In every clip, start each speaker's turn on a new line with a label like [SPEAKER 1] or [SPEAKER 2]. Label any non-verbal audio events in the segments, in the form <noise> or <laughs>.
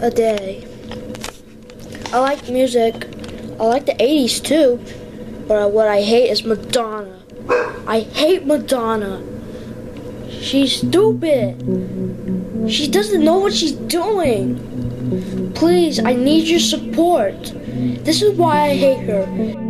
[SPEAKER 1] a day. I like music. I like the 80s too. But what I hate is Madonna. I hate Madonna. She's stupid. She doesn't know what she's doing. Please, I need your support. This is why I hate her.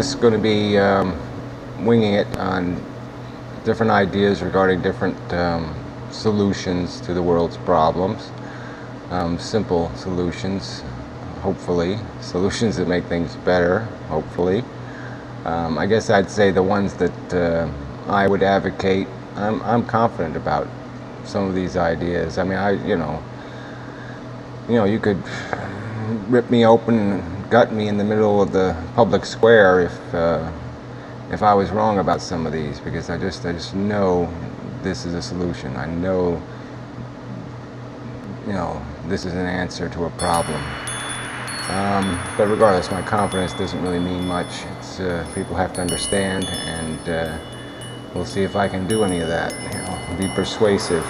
[SPEAKER 2] Just going to be um, winging it on different ideas regarding different um, solutions to the world's problems. Um, simple solutions, hopefully. <laughs> Solutions that make things better, hopefully. Um, I guess I'd say the ones that uh, I would advocate, I'm, I'm confident about some of these ideas. I mean, I, you know, you know, you could rip me open gut me in the middle of the public square if uh, if I was wrong about some of these because I just I just know this is a solution. I know you know this is an answer to a problem. Um, but regardless, my confidence doesn't really mean much. It's uh, people have to understand, and uh, we'll see if I can do any of that. You know, be persuasive.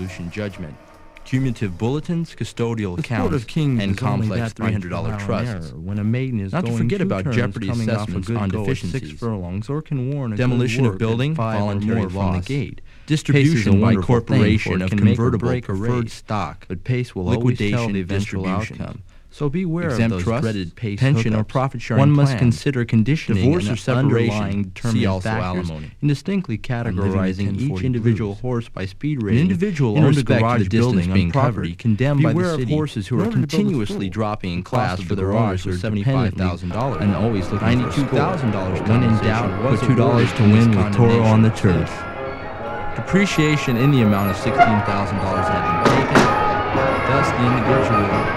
[SPEAKER 3] Third person beneficiaries of probate dissolution judgment. cumulative bulletins, custodial
[SPEAKER 4] The
[SPEAKER 3] accounts,
[SPEAKER 4] of Kings
[SPEAKER 3] and complex $300
[SPEAKER 4] trial
[SPEAKER 3] trusts.
[SPEAKER 4] When a maiden is
[SPEAKER 3] Not to forget about jeopardy
[SPEAKER 4] coming off a
[SPEAKER 3] assessments
[SPEAKER 4] good
[SPEAKER 3] on deficiencies.
[SPEAKER 4] Six furlongs or can warn a
[SPEAKER 3] Demolition of building, voluntary loss.
[SPEAKER 4] the gate.
[SPEAKER 3] Distribution by corporation of
[SPEAKER 4] it can make or
[SPEAKER 3] convertible preferred stock,
[SPEAKER 4] But pace will always
[SPEAKER 3] liquidation,
[SPEAKER 4] tell the eventual outcome. So beware
[SPEAKER 3] exempt
[SPEAKER 4] of those
[SPEAKER 3] trusts,
[SPEAKER 4] dreaded pace
[SPEAKER 3] pension or profit sharing
[SPEAKER 4] One must
[SPEAKER 3] plans,
[SPEAKER 4] consider conditioning
[SPEAKER 3] divorce
[SPEAKER 4] and
[SPEAKER 3] or separation,
[SPEAKER 4] underlying
[SPEAKER 3] see
[SPEAKER 4] determining
[SPEAKER 3] also
[SPEAKER 4] factors
[SPEAKER 3] alimony.
[SPEAKER 4] in distinctly categorizing each individual
[SPEAKER 3] blues.
[SPEAKER 4] horse by speed
[SPEAKER 3] An
[SPEAKER 4] rating.
[SPEAKER 3] individual
[SPEAKER 4] in
[SPEAKER 3] owned a garage building
[SPEAKER 4] being
[SPEAKER 3] property
[SPEAKER 4] covered, condemned by
[SPEAKER 3] Beware
[SPEAKER 4] the
[SPEAKER 3] of horses who are
[SPEAKER 4] order to build a
[SPEAKER 3] continuously dropping in class for their owners are $75,000
[SPEAKER 4] $75,000 and always looking for a
[SPEAKER 3] $92,000.
[SPEAKER 4] When in doubt, put two dollars to win with Toro on the turf. Depreciation in the amount of sixteen thousand dollars had been. The individual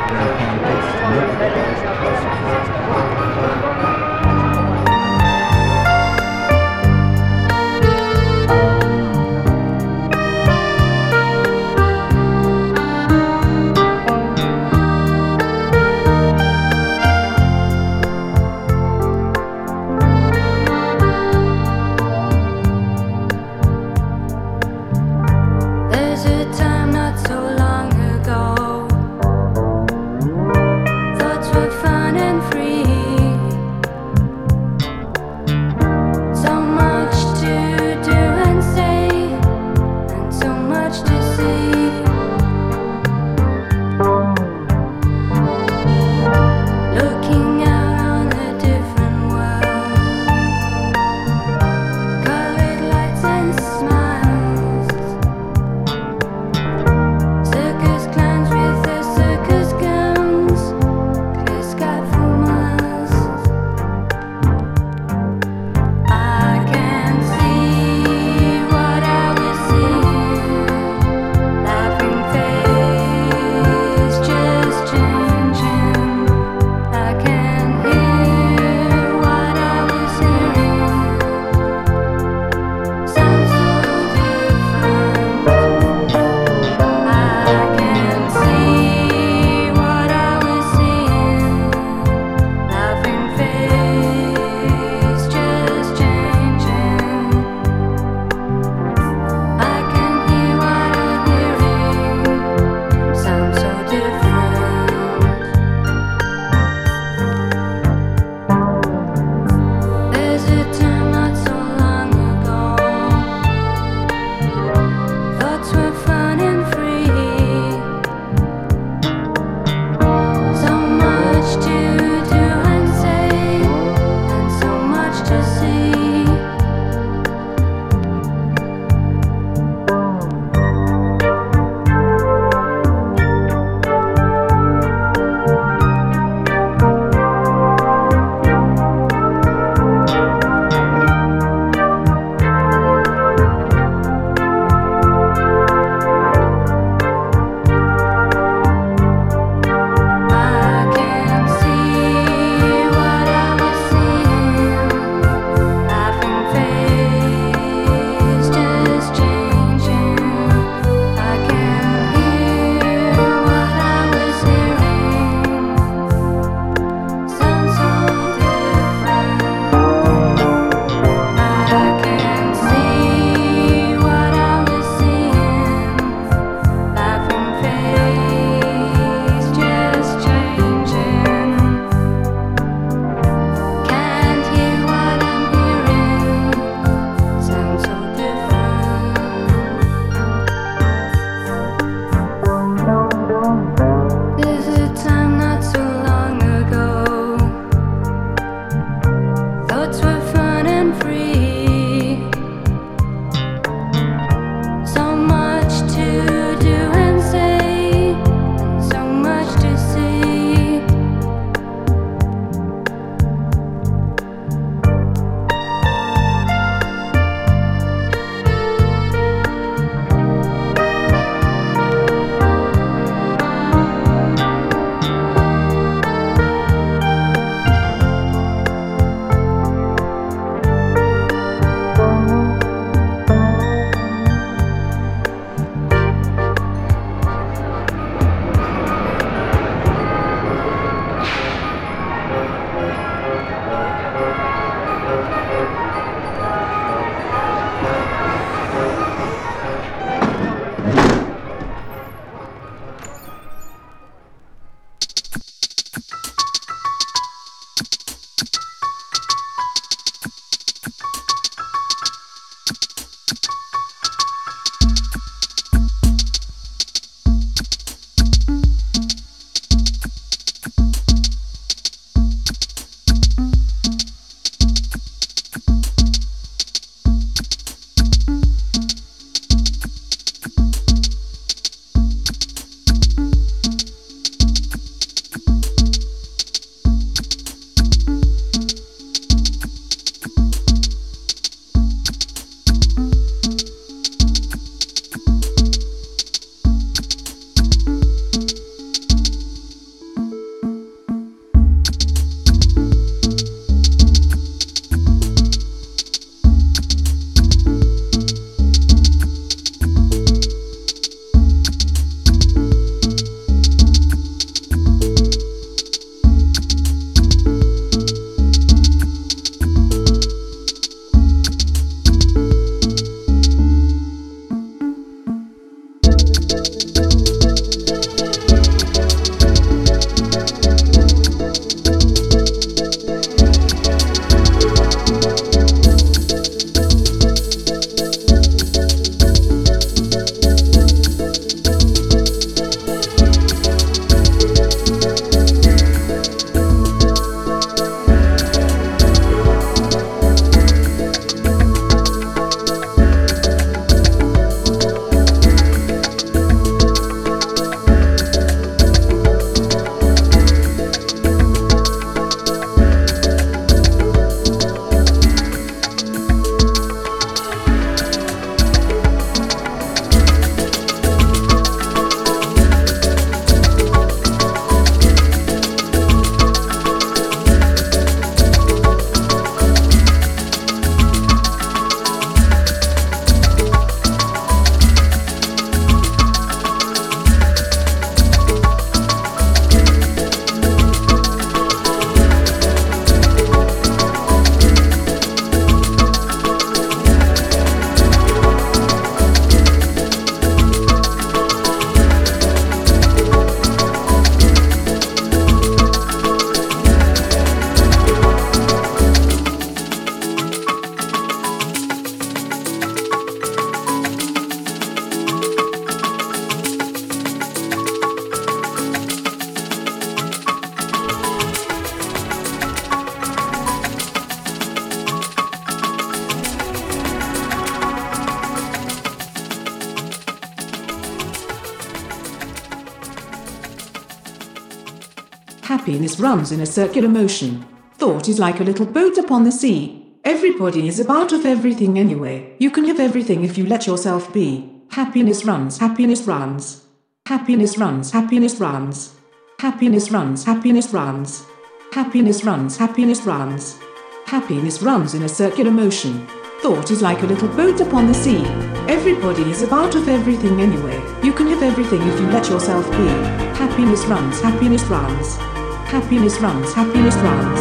[SPEAKER 5] Happiness runs in a circular motion. Thought is like a little boat upon the sea. Everybody is about of everything anyway. You can have everything if you let yourself be. Happiness runs, happiness runs. Happiness runs, happiness runs. Happiness runs, happiness runs. Happiness runs, happiness runs. Happiness runs in a circular motion. Thought is like a little boat upon the sea. Everybody is about of everything anyway. You can have everything if you let yourself be. Happiness runs, happiness runs. Happiness runs, happiness runs.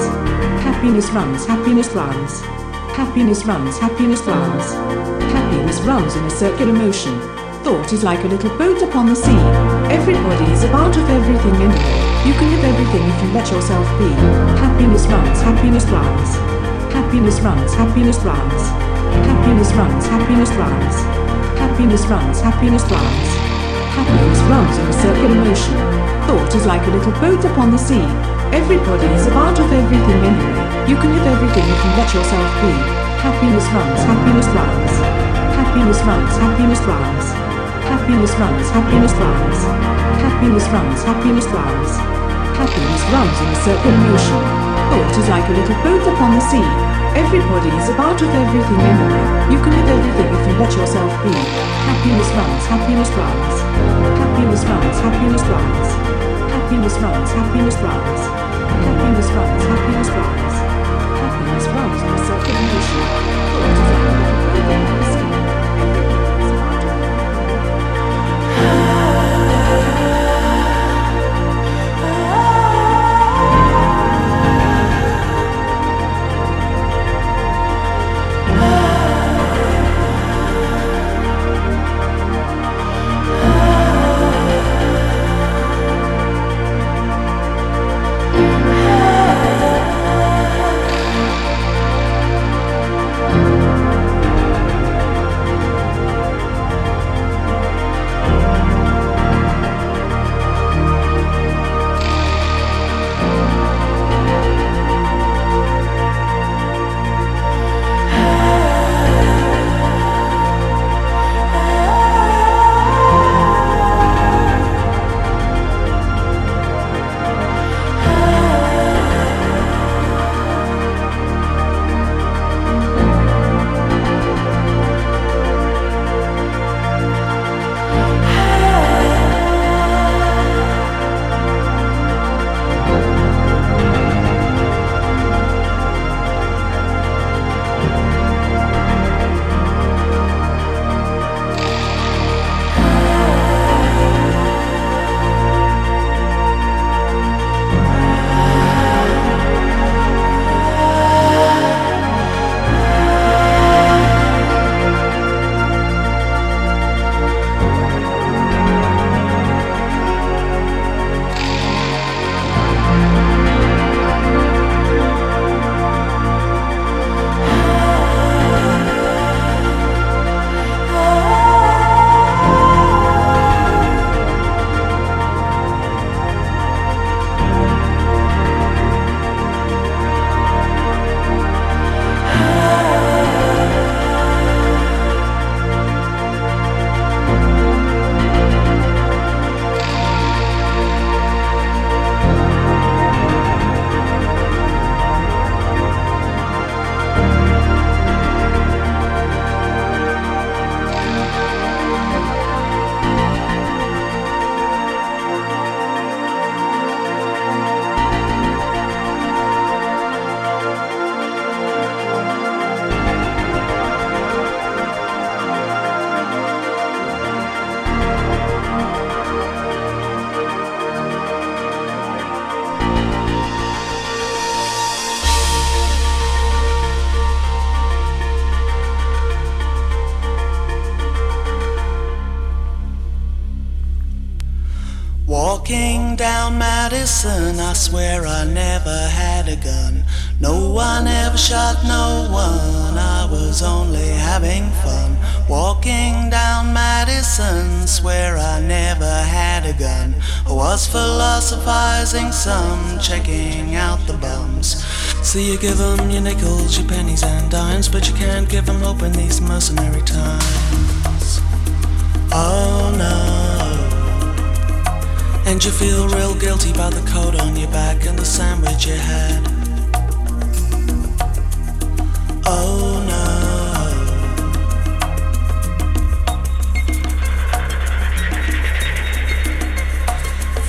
[SPEAKER 5] Happiness runs, happiness runs. Happiness runs, happiness runs. Happiness runs in a circular motion. Thought is like a little boat upon the sea. Everybody is about of everything anyway. You can have everything if you let yourself be. Happiness runs, happiness runs. Happiness runs, happiness runs. Happiness runs, happiness runs. Happiness runs, happiness runs. Happiness runs in a circular motion. Thought is like a little boat upon the sea. Everybody is a part of everything anyway. You can have everything if you let yourself be. Happiness runs, happiness runs. Happiness runs, happiness runs. Happiness runs, happiness runs. Happiness runs, happiness runs. Happiness runs in a circular motion. Thought is like a little boat upon the sea. Everybody is about of everything anyway. You can have everything if you let yourself be. Happiness runs, happiness runs. Happiness runs, happiness runs. Happiness runs, happiness runs. Happiness runs, happiness runs. Happiness runs in
[SPEAKER 6] swear I never had a gun. No one ever shot no one, I was only having fun. Walking down Madison, swear I never had a gun. I was philosophizing some, checking out the bums. See, you give 'em your nickels, your pennies, and dimes, but you can't give 'em hope in these mercenary times. Oh no. And you feel real guilty about the coat on your back and the sandwich you had. Oh no.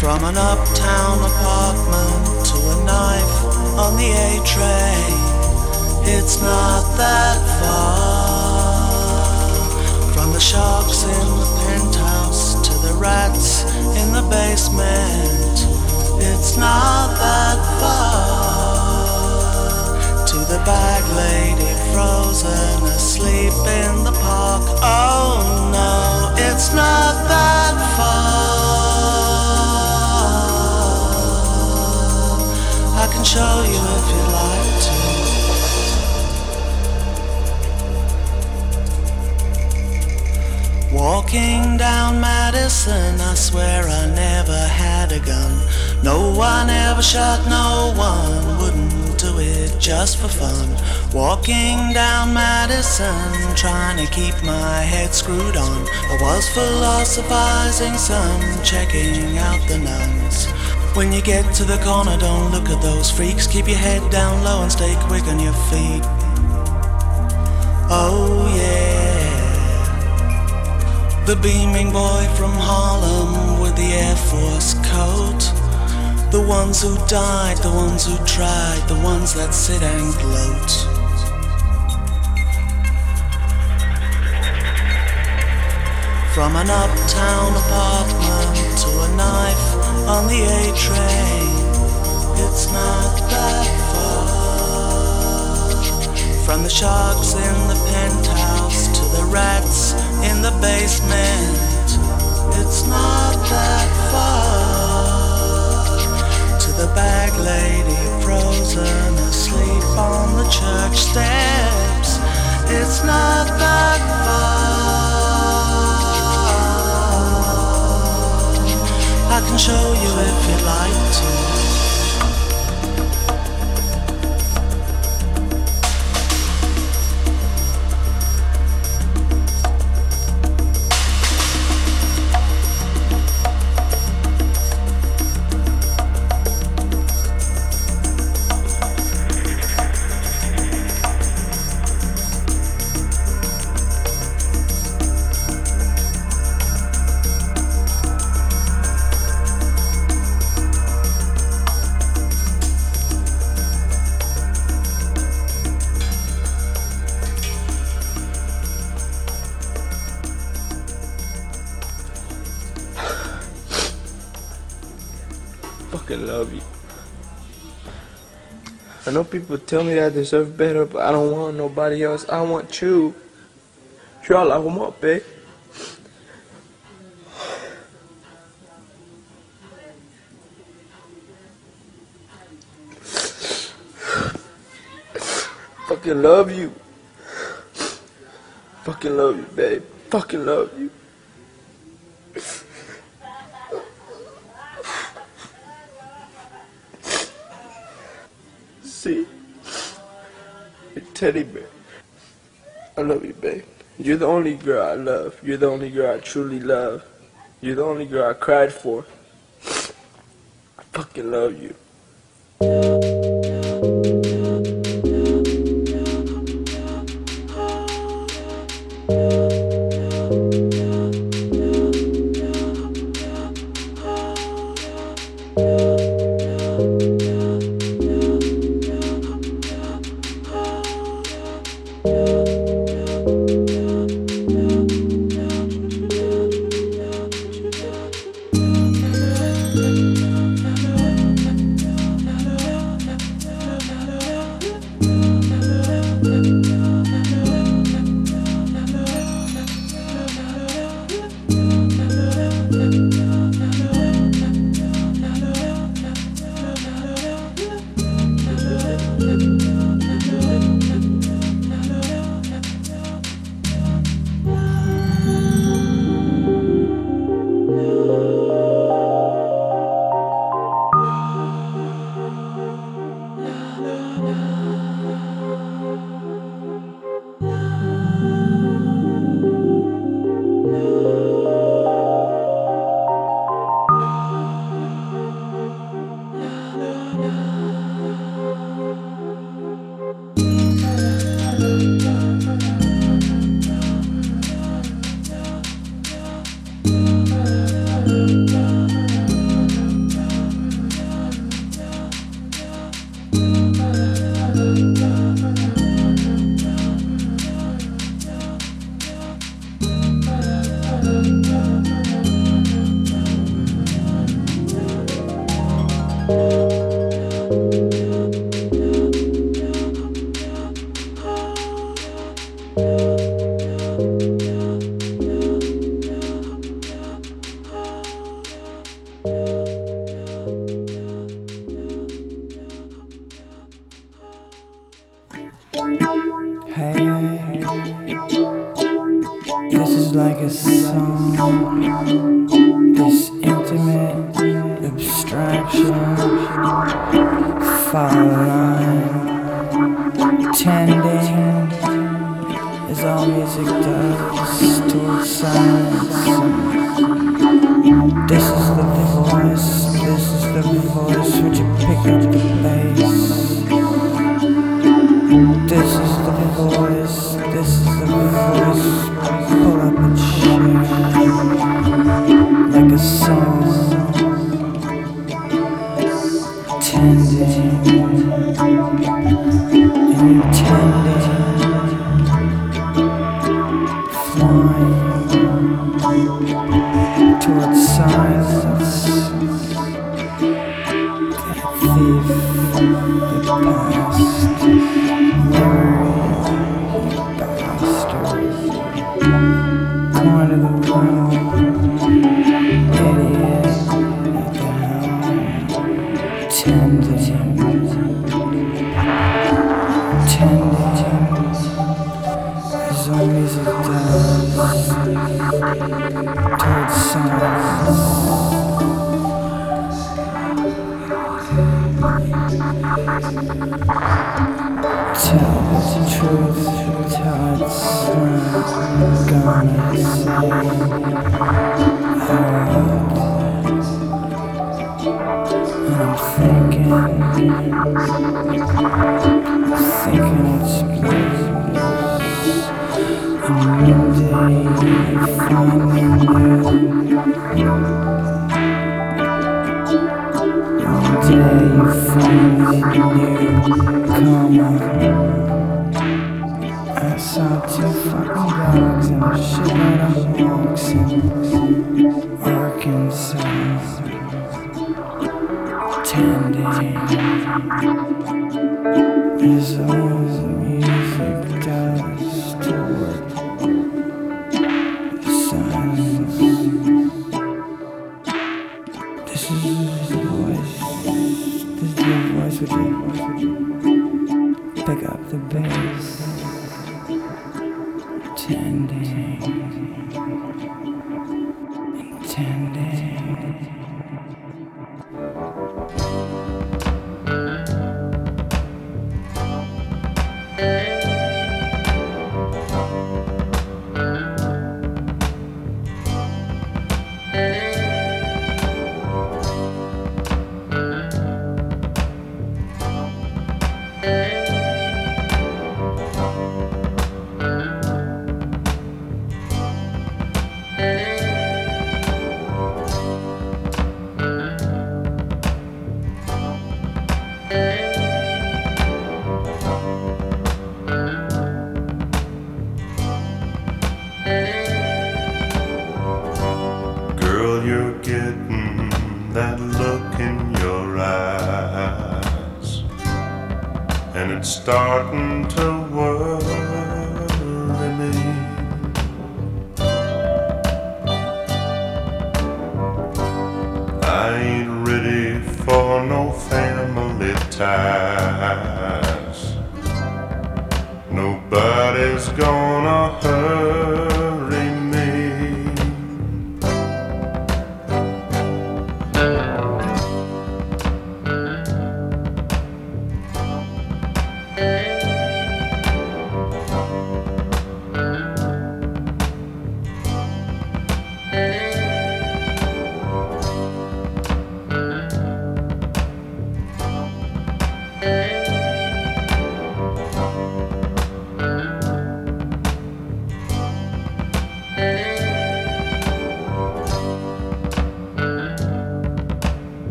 [SPEAKER 6] From an uptown apartment to a knife on the A train, it's not that far. From the sharks in the rats in the basement, it's not that far. To the bag lady frozen asleep in the park, oh no, it's not that far. I can show you if you'd like to. Walking down Madison, I swear I never had a gun. No one ever shot no one, wouldn't do it just for fun. Walking down Madison, trying to keep my head screwed on. I was philosophizing some, checking out the nuns. When you get to the corner, don't look at those freaks. Keep your head down low and stay quick on your feet. Oh yeah. The beaming boy from Harlem with the Air Force coat. The ones who died, the ones who tried, the ones that sit and gloat. From an uptown apartment to a knife on the A train, it's not that far. From the sharks in the penthouse the rats in the basement, it's not that far. To the bag lady frozen asleep on the church steps, it's not that far. I can show you if you'd like to.
[SPEAKER 7] I know people tell me that I deserve better, but I don't want nobody else. I want you. You're all I want, babe. Fucking love you. Fucking love you, babe. Fucking love you. See? Teddy bear. I love you, babe. You're the only girl I love. You're the only girl I truly love. You're the only girl I cried for. I fucking love you.
[SPEAKER 8] And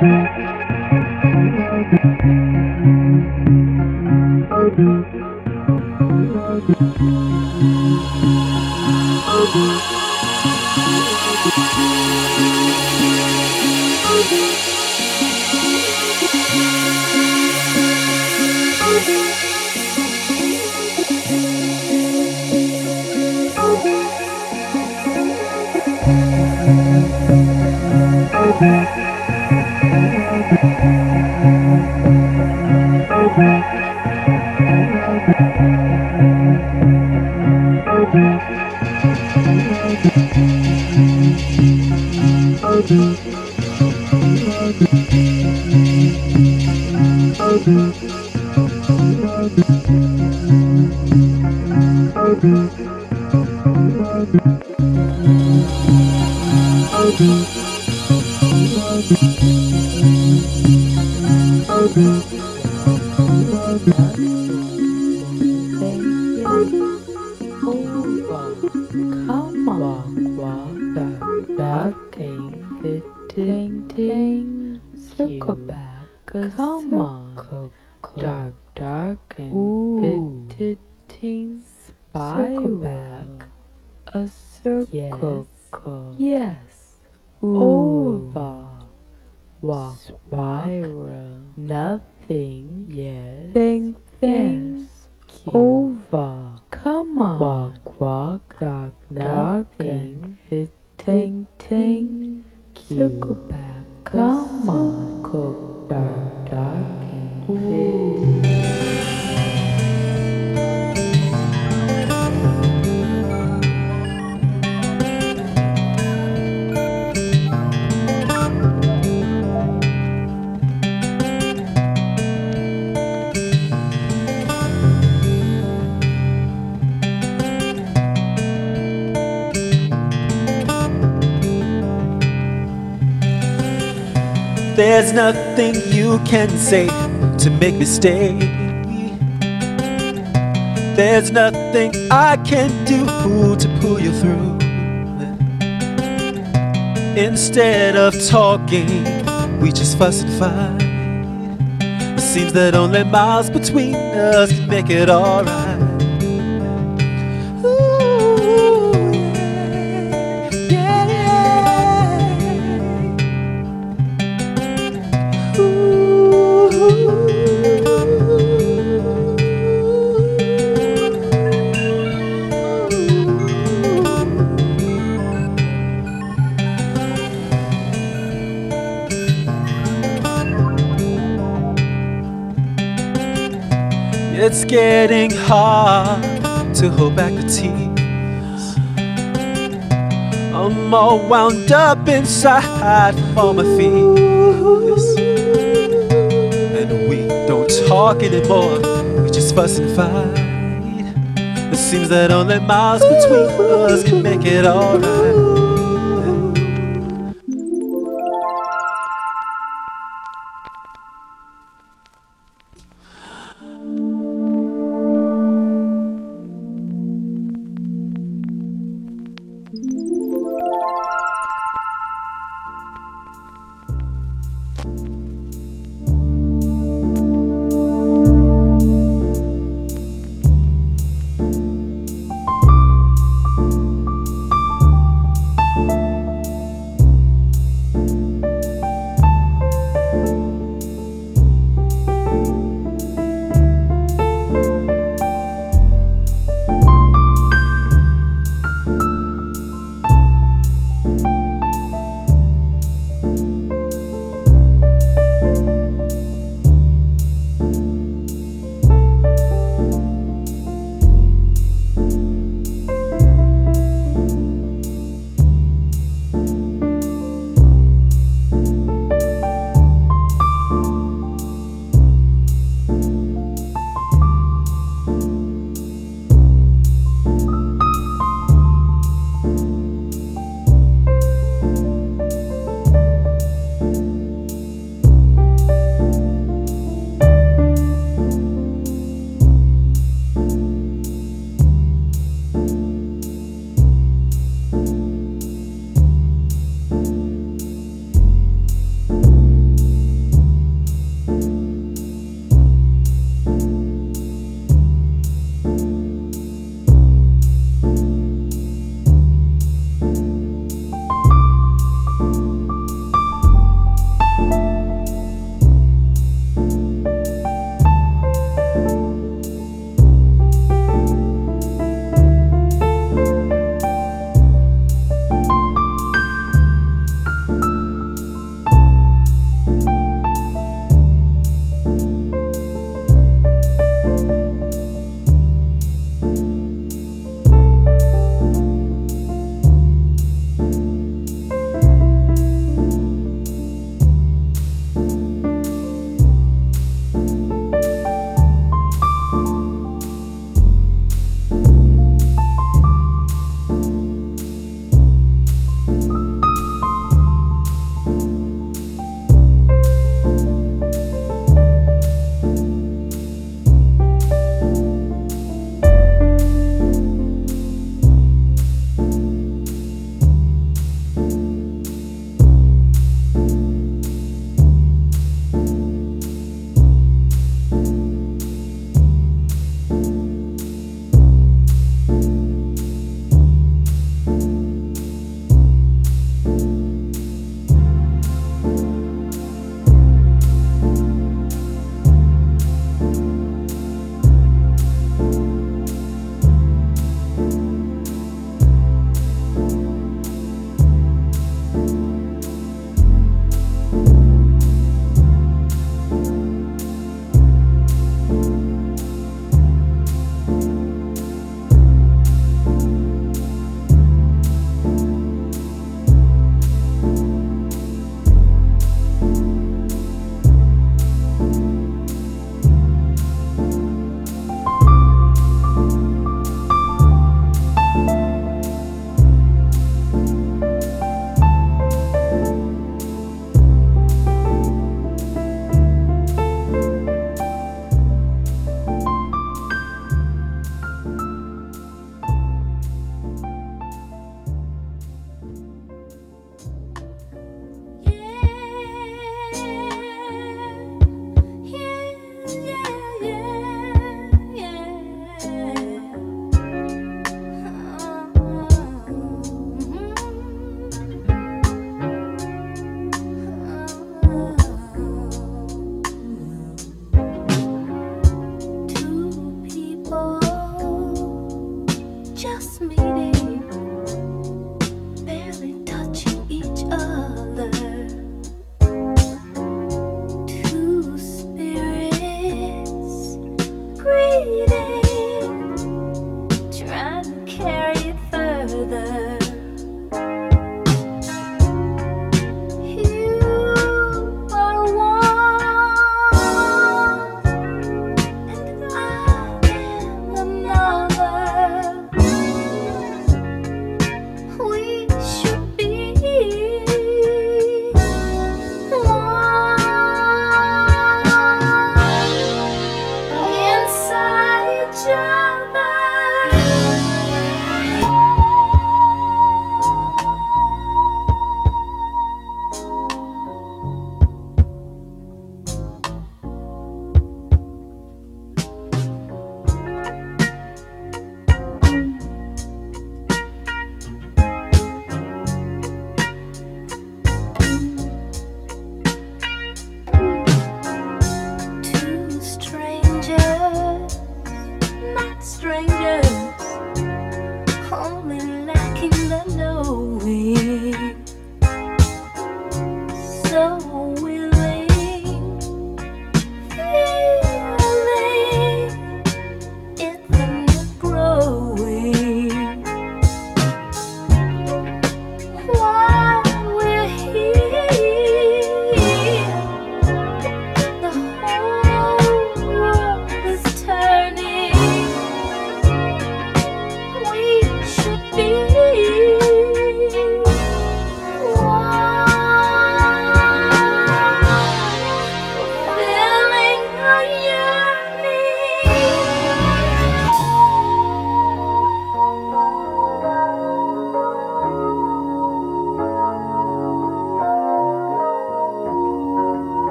[SPEAKER 8] thank you
[SPEAKER 9] There's nothing you can say to make me stay. There's nothing I can do to pull you through. Instead of talking, we just fuss and fight. It seems that only miles between us can make it alright. Getting hard to hold back the tears. I'm all wound up inside all my fears. And we don't talk anymore, we just fuss and fight. It seems that only miles between us can make it alright.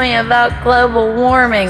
[SPEAKER 6] Me
[SPEAKER 10] about global warming.